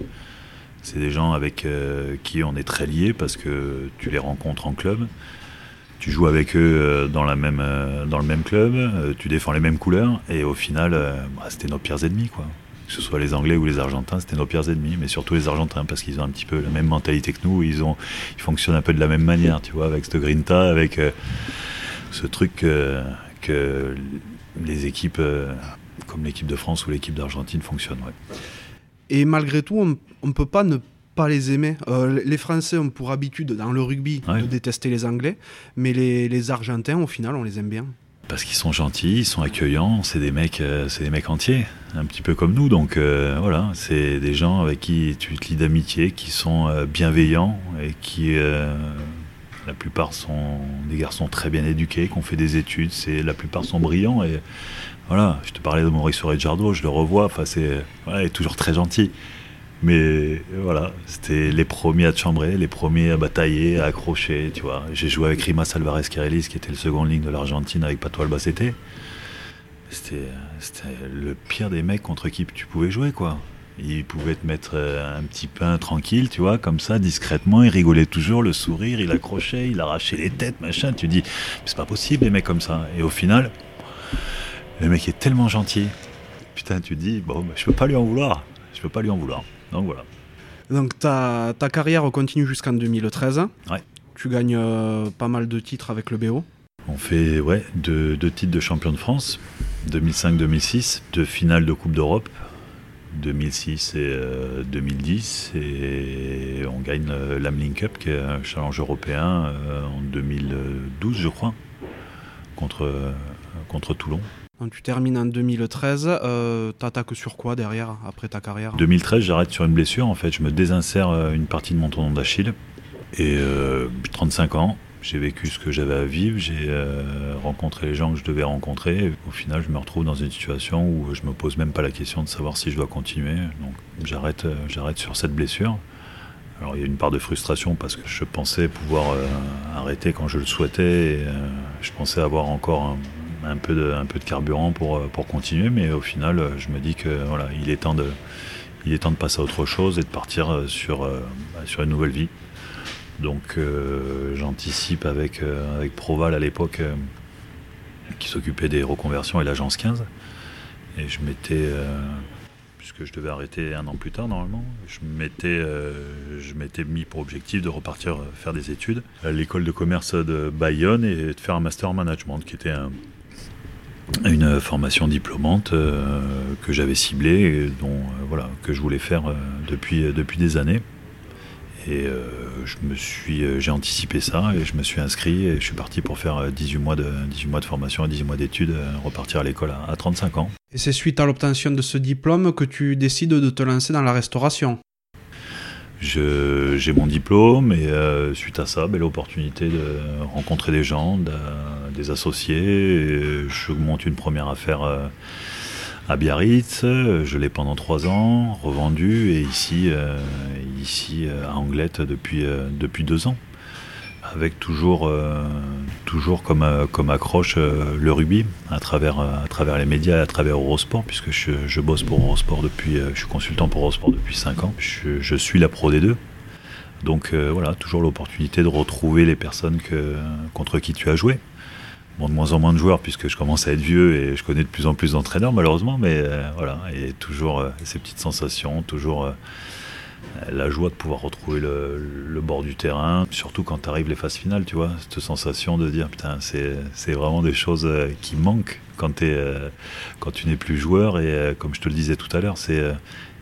C'est des gens avec euh, qui on est très liés parce que tu les rencontres en club. Tu joues avec eux euh, dans, la même, dans le même club, tu défends les mêmes couleurs. Et au final, bah, c'était nos pires ennemis, quoi. Que ce soit les Anglais ou les Argentins, c'était nos pires ennemis, mais surtout les Argentins parce qu'ils ont un petit peu la même mentalité que nous. Ils, ont, ils fonctionnent un peu de la même manière, tu vois, avec ce grinta, avec ce truc que les équipes euh, comme l'équipe de France ou l'équipe d'Argentine fonctionnent. Ouais. Et malgré tout, on ne peut pas ne pas les aimer. Euh, les Français ont pour habitude dans le rugby ouais. de détester les Anglais, mais les, les, Argentins, au final, on les aime bien. Parce qu'ils sont gentils, ils sont accueillants, c'est des mecs, euh, c'est des mecs entiers, un petit peu comme nous. Donc euh, voilà, c'est des gens avec qui tu te lis d'amitié, qui sont bienveillants et qui La plupart sont des garçons très bien éduqués, qui ont fait des études. C'est la plupart sont brillants et voilà. Je te parlais de Maurice Reggiardo, je le revois. Enfin, c'est est toujours très gentil. Mais voilà, c'était les premiers à te chambrer, les premiers à batailler, à accrocher. J'ai joué avec Rimas Alvarez Carelis, qui était le second ligne de l'Argentine avec Pato Albacete. C'était le pire des mecs contre qui tu pouvais jouer. Il pouvait te mettre euh, un petit pain tranquille, tu vois, comme ça, discrètement. Il rigolait toujours, le sourire, il accrochait, il arrachait les têtes, machin. Tu dis, c'est pas possible, les mecs comme ça. Et au final, le mec est tellement gentil. Putain, tu dis, bon, bah, je peux pas lui en vouloir. Je peux pas lui en vouloir. Donc voilà. Donc ta, ta carrière continue jusqu'en 2013. Ouais. Tu gagnes euh, pas mal de titres avec le BO. On fait ouais, deux, deux titres de champion de France, 2005-2006, deux finales de Coupe d'Europe, 2006 et 2010, euh, et on gagne l'Amlin Cup, qui est un challenge européen, euh, en 2012, je crois, contre, contre Toulon. Donc tu termines en 2013, euh, t'attaques sur quoi derrière, après ta carrière? 2013, j'arrête sur une blessure, en fait, je me désinsère euh, une partie de mon tendon d'Achille, et euh, 35 ans, j'ai vécu ce que j'avais à vivre, j'ai euh, rencontré les gens que je devais rencontrer, et au final, je me retrouve dans une situation où je me pose même pas la question de savoir si je dois continuer, donc j'arrête, euh, j'arrête sur cette blessure. Alors il y a une part de frustration parce que je pensais pouvoir arrêter quand je le souhaitais, et, je pensais avoir encore un peu de, carburant pour, euh, continuer, mais au final, euh, je me dis que voilà, il est temps de, passer à autre chose et de partir euh, sur une nouvelle vie. Donc j'anticipe avec, avec Proval à l'époque qui s'occupait des reconversions et l'agence 15. Et je m'étais, puisque je devais arrêter un an plus tard normalement, je m'étais, je m'étais mis pour objectif de repartir faire des études à l'école de commerce de Bayonne et de faire un master en management qui était un, une formation diplômante euh, que j'avais ciblée et dont euh, voilà que je voulais faire euh, depuis depuis des années et je me suis j'ai anticipé ça et je me suis inscrit et je suis parti pour faire 18 mois de 18 mois de formation et 18 mois d'études repartir à l'école à, à 35 ans. Et c'est suite à l'obtention de ce diplôme que tu décides de te lancer dans la restauration. J'ai mon diplôme et euh, suite à ça, ben, l'opportunité de rencontrer des gens, des associés. je monte une première affaire euh, à Biarritz. Je l'ai pendant trois ans, revendu et ici, euh, ici à Anglette depuis, depuis deux ans avec toujours, euh, toujours comme, euh, comme accroche euh, le rugby à travers, à travers les médias, à travers Eurosport, puisque je, je bosse pour Eurosport depuis, je suis consultant pour Eurosport depuis 5 ans. Je, je suis la pro des deux. Donc voilà, toujours l'opportunité de retrouver les personnes que, contre qui tu as joué. De moins en moins de joueurs puisque je commence à être vieux et je connais de plus en plus d'entraîneurs malheureusement, mais voilà, et toujours ces petites sensations, toujours la joie de pouvoir retrouver le, bord du terrain, surtout quand tu arrives les phases finales, tu vois, cette sensation de dire putain, c'est vraiment des choses euh, qui manquent quand, euh, quand tu n'es plus joueur. Et euh, comme je te le disais tout à l'heure, c'est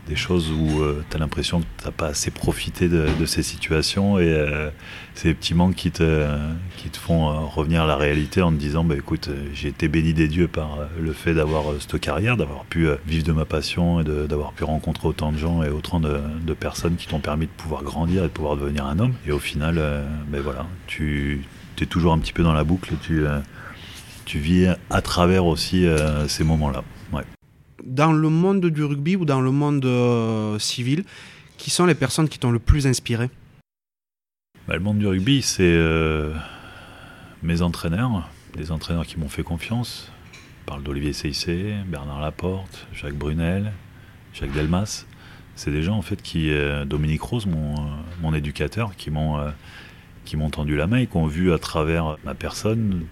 des choses où euh, tu as l'impression que tu n'as pas assez profité de, ces situations et euh, c'est des petits manques qui te, font euh, revenir à la réalité en te disant bah, écoute, j'ai été béni des dieux par le fait d'avoir cette carrière, d'avoir pu vivre de ma passion et d'avoir pu rencontrer autant de gens et autant de, personnes qui t'ont permis de pouvoir grandir et de pouvoir devenir un homme. Et au final, ben voilà, tu es toujours un petit peu dans la boucle, tu, tu vis à travers aussi ces moments-là. Dans le monde du rugby ou dans le monde euh, civil, qui sont les personnes qui t'ont le plus inspiré bah, Le monde du rugby, c'est euh, mes entraîneurs, des entraîneurs qui m'ont fait confiance. Je parle d'Olivier Seissé, Bernard Laporte, Jacques Brunel, Jacques Delmas. C'est des gens en fait qui, euh, Dominique Rose, mon, mon éducateur, qui m'ont qui m'ont tendu la main et qui ont vu à travers ma personne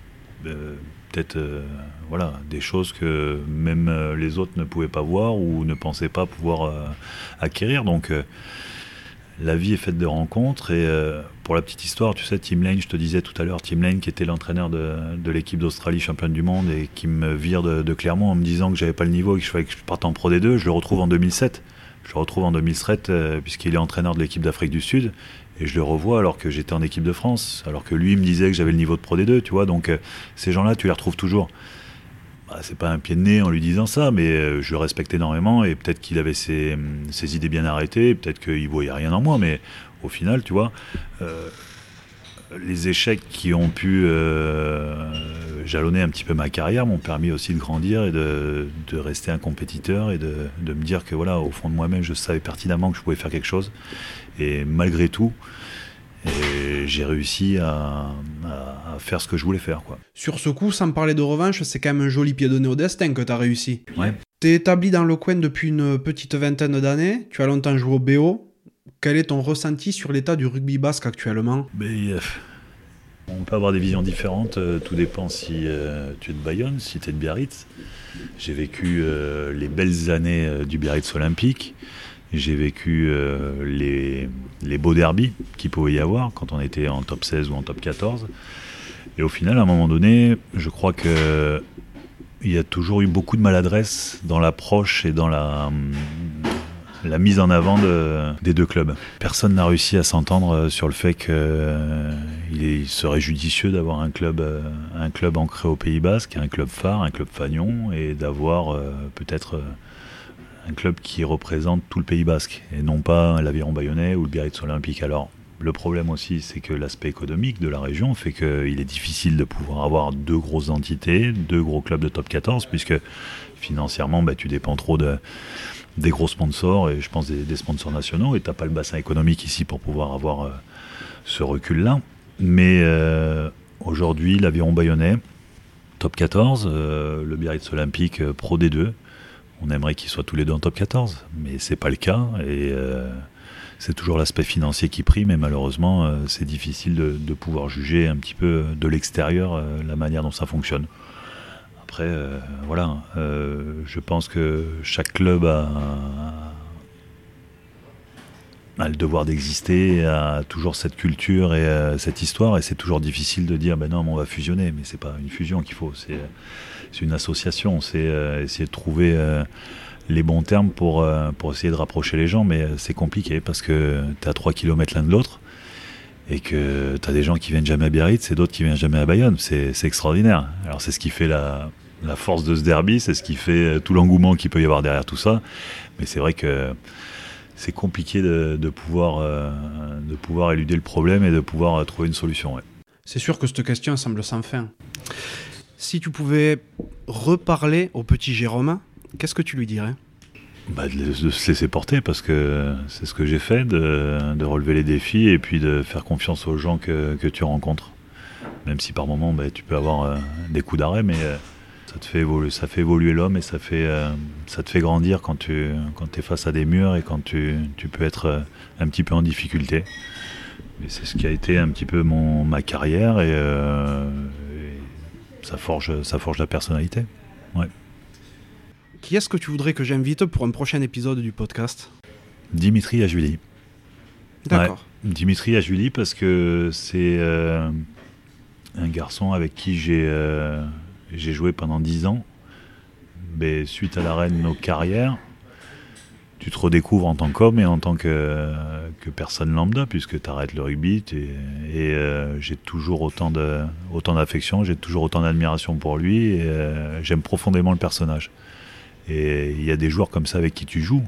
peut-être euh, voilà, des choses que même euh, les autres ne pouvaient pas voir ou ne pensaient pas pouvoir euh, acquérir. Donc la vie est faite de rencontres et pour la petite histoire, tu sais, Tim Lane, je te disais tout à l'heure, Tim Lane qui était l'entraîneur de, l'équipe d'Australie championne du monde et qui me vire de, Clermont en me disant que j'avais pas le niveau et que je fallait que je parte en Pro D2, je le retrouve en 2007. Je le retrouve en 2007 puisqu'il est entraîneur de l'équipe d'Afrique du Sud et je le revois alors que j'étais en équipe de France, alors que lui me disait que j'avais le niveau de Pro D2, tu vois. Donc euh, ces gens-là, tu les retrouves toujours. Bah, c'est pas un pied de nez en lui disant ça, mais euh, je le respecte énormément et peut-être qu'il avait ses, idées bien arrêtées, peut-être qu'il voyait rien en moi, mais au final, tu vois, euh, les échecs qui ont pu jalonner un petit peu ma carrière m'ont permis aussi de grandir et de, rester un compétiteur et de, me dire que voilà, au fond de moi-même, je savais pertinemment que je pouvais faire quelque chose. Et malgré tout, j'ai réussi à, faire ce que je voulais faire. Quoi. Sur ce coup, sans parler de revanche, c'est quand même un joli pied donné au destin que tu as réussi. Ouais. Tu es établi dans le coin depuis une petite vingtaine d'années, tu as longtemps joué au BO. Quel est ton ressenti sur l'état du rugby basque actuellement? Euh, On peut avoir des visions différentes, euh, tout dépend si euh, tu es de Bayonne, si tu es de Biarritz. J'ai vécu les belles années du Biarritz olympique, j'ai vécu les, les beaux derbies qu'il pouvait y avoir quand on était en top 16 ou en top 14. Et au final, à un moment donné, je crois que il y a toujours eu beaucoup de maladresse dans l'approche et dans la, mise en avant des deux clubs. Personne n'a réussi à s'entendre euh, sur le fait qu'il euh, serait judicieux d'avoir un club, euh, un club ancré au Pays Basque, un club phare, un club fagnon, et d'avoir peut-être un club qui représente tout le Pays Basque, et non pas l'Aviron Bayonnais ou le Biarritz Olympique. Alors, le problème aussi, c'est que l'aspect économique de la région fait qu'il est difficile de pouvoir avoir deux grosses entités, deux gros clubs de top 14, puisque financièrement, bah, tu dépends trop de, des gros sponsors, et je pense des, sponsors nationaux, et tu n'as pas le bassin économique ici pour pouvoir avoir euh, ce recul-là. Mais euh, aujourd'hui, l'aviron bayonnais, top 14, euh, le Biarritz Olympique Pro D2, on aimerait qu'ils soient tous les deux en top 14, mais c'est pas le cas, et c'est toujours l'aspect financier qui prime, et malheureusement, c'est difficile de, pouvoir juger un petit peu de l'extérieur la manière dont ça fonctionne. Après, euh, voilà, euh, je pense que chaque club a, le devoir d'exister, a toujours cette culture et euh, cette histoire, et c'est toujours difficile de dire, ben non, on va fusionner, mais c'est pas une fusion qu'il faut, c'est une association, c'est essayer de trouver les bons termes pour, pour essayer de rapprocher les gens, mais c'est compliqué parce que tu es à 3 km l'un de l'autre et que tu as des gens qui viennent jamais à Biarritz et d'autres qui viennent jamais à Bayonne. C'est extraordinaire. Alors c'est ce qui fait la, la force de ce derby, c'est ce qui fait tout l'engouement qu'il peut y avoir derrière tout ça. Mais c'est vrai que c'est compliqué de, pouvoir, euh, de pouvoir éluder le problème et de pouvoir euh, trouver une solution. C'est sûr que cette question semble sans fin. Si tu pouvais reparler au petit Jérôme, qu'est-ce que tu lui dirais? Bah, de, se laisser porter parce que c'est ce que j'ai fait, de, relever les défis et puis de faire confiance aux gens que, tu rencontres. Même si par moments bah, tu peux avoir euh, des coups d'arrêt, mais ça te fait évoluer, ça fait évoluer l'homme et ça fait, euh, ça te fait grandir quand tu quand es face à des murs et quand tu, tu peux être euh, un petit peu en difficulté. Et c'est ce qui a été un petit peu mon, ma carrière et, euh, ça, forge, ça forge la personnalité. Ouais. Qui est-ce que tu voudrais que j'invite pour un prochain épisode du podcast? Dimitri Julie. D'accord. Dimitri Julie parce que c'est un garçon avec qui j'ai j'ai joué pendant 10 ans. Mais suite à l'arrêt de nos carrières, tu te redécouvres en tant qu'homme et en tant que, personne lambda, puisque tu arrêtes le rugby. Et, euh, j'ai toujours autant, d'affection, j'ai toujours autant d'admiration pour lui. Euh, j'aime profondément le personnage. Et il y a des joueurs comme ça avec qui tu joues,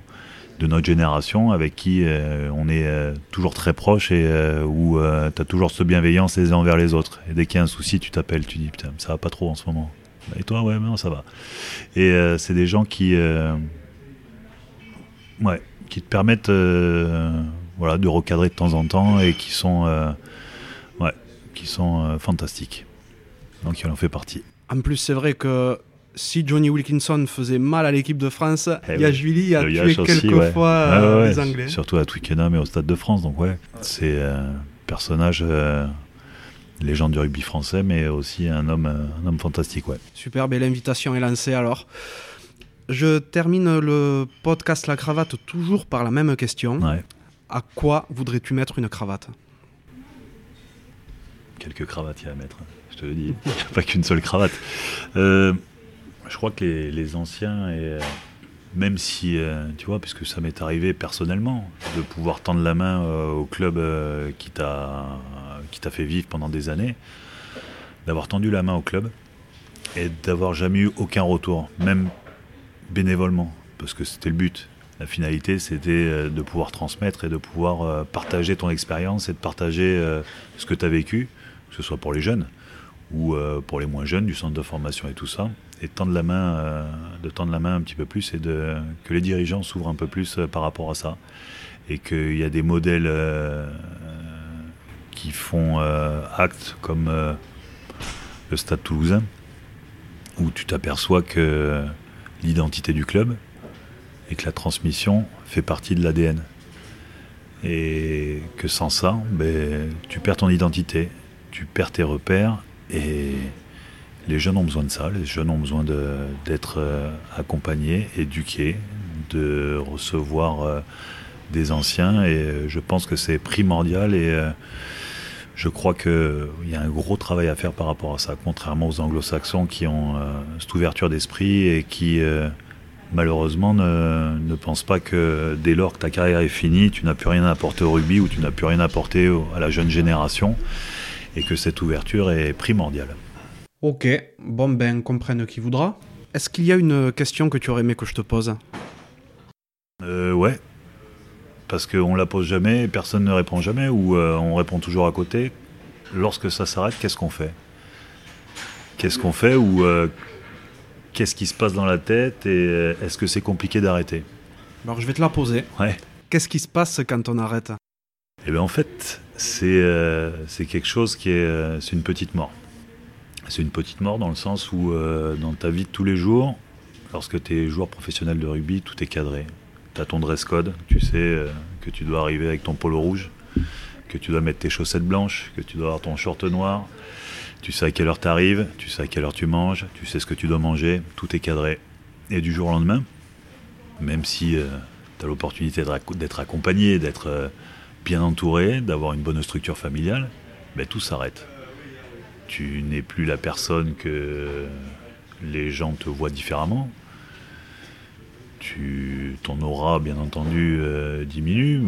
de notre génération, avec qui euh, on est toujours très proche et où tu as toujours cette bienveillance les uns envers les autres. Et dès qu'il y a un souci, tu t'appelles, tu dis putain, ça va pas trop en ce moment. Et toi, ouais, non, ça va. Et euh, c'est des gens qui, euh, ouais, qui te permettent, euh, voilà, de recadrer de temps en temps et qui sont, ouais, qui sont fantastiques. Donc il en fait partie. En plus, c'est vrai que si Johnny Wilkinson faisait mal à l'équipe de France, eh il y a Julie a tué quelques fois les Anglais. Surtout à Twickenham et au Stade de France. Donc ouais, c'est un personnage légende du rugby français, mais aussi un homme, un homme fantastique. Ouais. Super, belle l'invitation est lancée alors. Je termine le podcast La Cravate toujours par la même question. À quoi voudrais-tu mettre une cravate? Quelques cravates il y a à mettre, je te le dis. pas qu'une seule cravate. Euh, je crois que les, anciens, et, euh, même si, euh, tu vois, puisque ça m'est arrivé personnellement, de pouvoir tendre la main au club qui t'a fait vivre pendant des années, d'avoir tendu la main au club et d'avoir jamais eu aucun retour, même bénévolement, parce que c'était le but. La finalité, c'était de pouvoir transmettre et de pouvoir partager ton expérience et de partager ce que tu as vécu, que ce soit pour les jeunes ou pour les moins jeunes du centre de formation et tout ça, et de tendre la main, de tendre la main un petit peu plus et de, que les dirigeants s'ouvrent un peu plus par rapport à ça. Et qu'il y a des modèles qui font acte comme le Stade toulousain, où tu t'aperçois que l'identité du club et que la transmission fait partie de l'ADN. Et que sans ça, ben, tu perds ton identité, tu perds tes repères et les jeunes ont besoin de ça, les jeunes ont besoin d'être euh, accompagnés, éduqués, de recevoir euh, des anciens. Et euh, je pense que c'est primordial. Et je crois qu'il y a un gros travail à faire par rapport à ça, contrairement aux anglo-saxons qui ont cette ouverture d'esprit et qui malheureusement ne, ne, pensent pas que dès lors que ta carrière est finie, tu n'as plus rien à apporter au rugby ou tu n'as plus rien à apporter à la jeune génération et que cette ouverture est primordiale. Ok, bon ben comprenne qui voudra. Est-ce qu'il y a une question que tu aurais aimé que je te pose? Euh, Ouais, parce qu'on la pose jamais, personne ne répond jamais, ou euh, on répond toujours à côté. Lorsque ça s'arrête, qu'est-ce qu'on fait? Qu'est-ce qu'on fait ou euh, qu'est-ce qui se passe dans la tête et euh, est-ce que c'est compliqué d'arrêter? Alors je vais te la poser. Ouais. Qu'est-ce qui se passe quand on arrête? Eh bien en fait, c'est c'est quelque chose qui est c'est une petite mort. C'est une petite mort dans le sens où dans ta vie de tous les jours, lorsque tu es joueur professionnel de rugby, tout est cadré tu as ton dress code, tu sais euh, que tu dois arriver avec ton polo rouge, que tu dois mettre tes chaussettes blanches, que tu dois avoir ton short noir, tu sais à quelle heure tu arrives, tu sais à quelle heure tu manges, tu sais ce que tu dois manger, tout est cadré. Et du jour au lendemain, même si euh, tu as l'opportunité d'être accompagné, d'être euh, bien entouré, d'avoir une bonne structure familiale, ben, tout s'arrête. Tu n'es plus la personne que les gens te voient différemment, tu, ton aura, bien entendu, euh, diminue,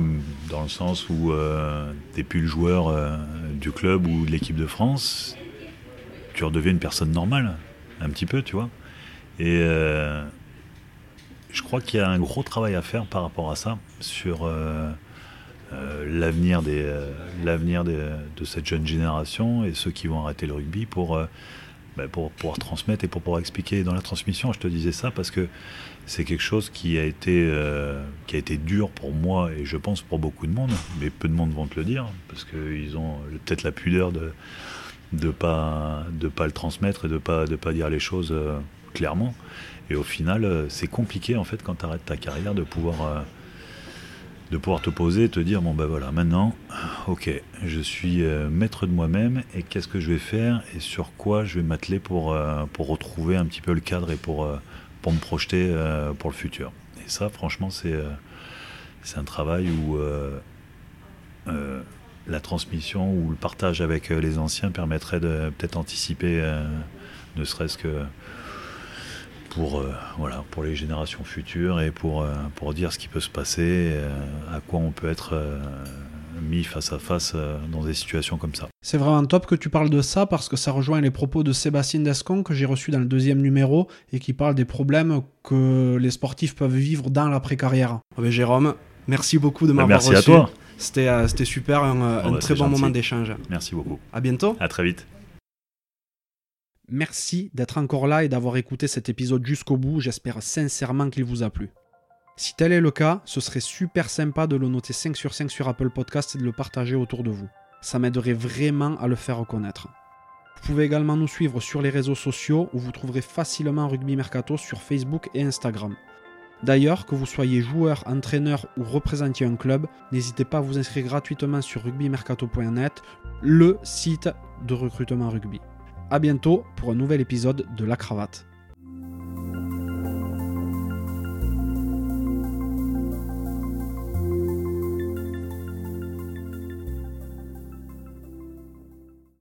dans le sens où euh, tu n'es plus le joueur euh, du club ou de l'équipe de France. Tu redeviens une personne normale, un petit peu, tu vois. Et je crois qu'il y a un gros travail à faire par rapport à ça, sur l'avenir, des, l'avenir de cette jeune génération et ceux qui vont arrêter le rugby pour bah, pour pouvoir transmettre et pour pouvoir expliquer dans la transmission. Je te disais ça parce que c'est quelque chose qui a été euh, qui a été dur pour moi et je pense pour beaucoup de monde, mais peu de monde vont te le dire parce qu'ils ont peut-être la pudeur de de pas de pas le transmettre et de pas de pas dire les choses euh, clairement. Et au final, euh, c'est compliqué en fait quand tu arrêtes ta carrière de pouvoir de pouvoir te poser et te dire bon ben voilà maintenant ok je suis euh, maître de moi-même et qu'est-ce que je vais faire et sur quoi je vais m'atteler pour, euh, pour retrouver un petit peu le cadre et pour, euh, pour me projeter pour le futur. Et ça franchement c'est c'est un travail où la transmission ou le partage avec les anciens permettrait de peut-être anticiper ne serait-ce que pour, euh, voilà, pour les générations futures et pour, euh, pour dire ce qui peut se passer, euh, à quoi on peut être mis face à face dans des situations comme ça. C'est vraiment top que tu parles de ça parce que ça rejoint les propos de Sébastien Descon que j'ai reçu dans le deuxième numéro et qui parle des problèmes que les sportifs peuvent vivre dans l'après-carrière. Oh ben, Jérôme, merci beaucoup de m'avoir reçu. Merci à toi. C'était super, un, oh, bah, très bon moment d'échange. Merci beaucoup. À bientôt. À très vite. Merci d'être encore là et d'avoir écouté cet épisode jusqu'au bout. J'espère sincèrement qu'il vous a plu. Si tel est le cas, ce serait super sympa de le noter 5 sur 5 sur Apple Podcast et de le partager autour de vous. Ça m'aiderait vraiment à le faire reconnaître. Vous pouvez également nous suivre sur les réseaux sociaux où vous trouverez facilement Rugby Mercato sur Facebook et Instagram. D'ailleurs, que vous soyez joueur, entraîneur ou représentiez un club, n'hésitez pas à vous inscrire gratuitement sur rugbymercato.net, le site de recrutement rugby. A bientôt pour un nouvel épisode de La Cravate.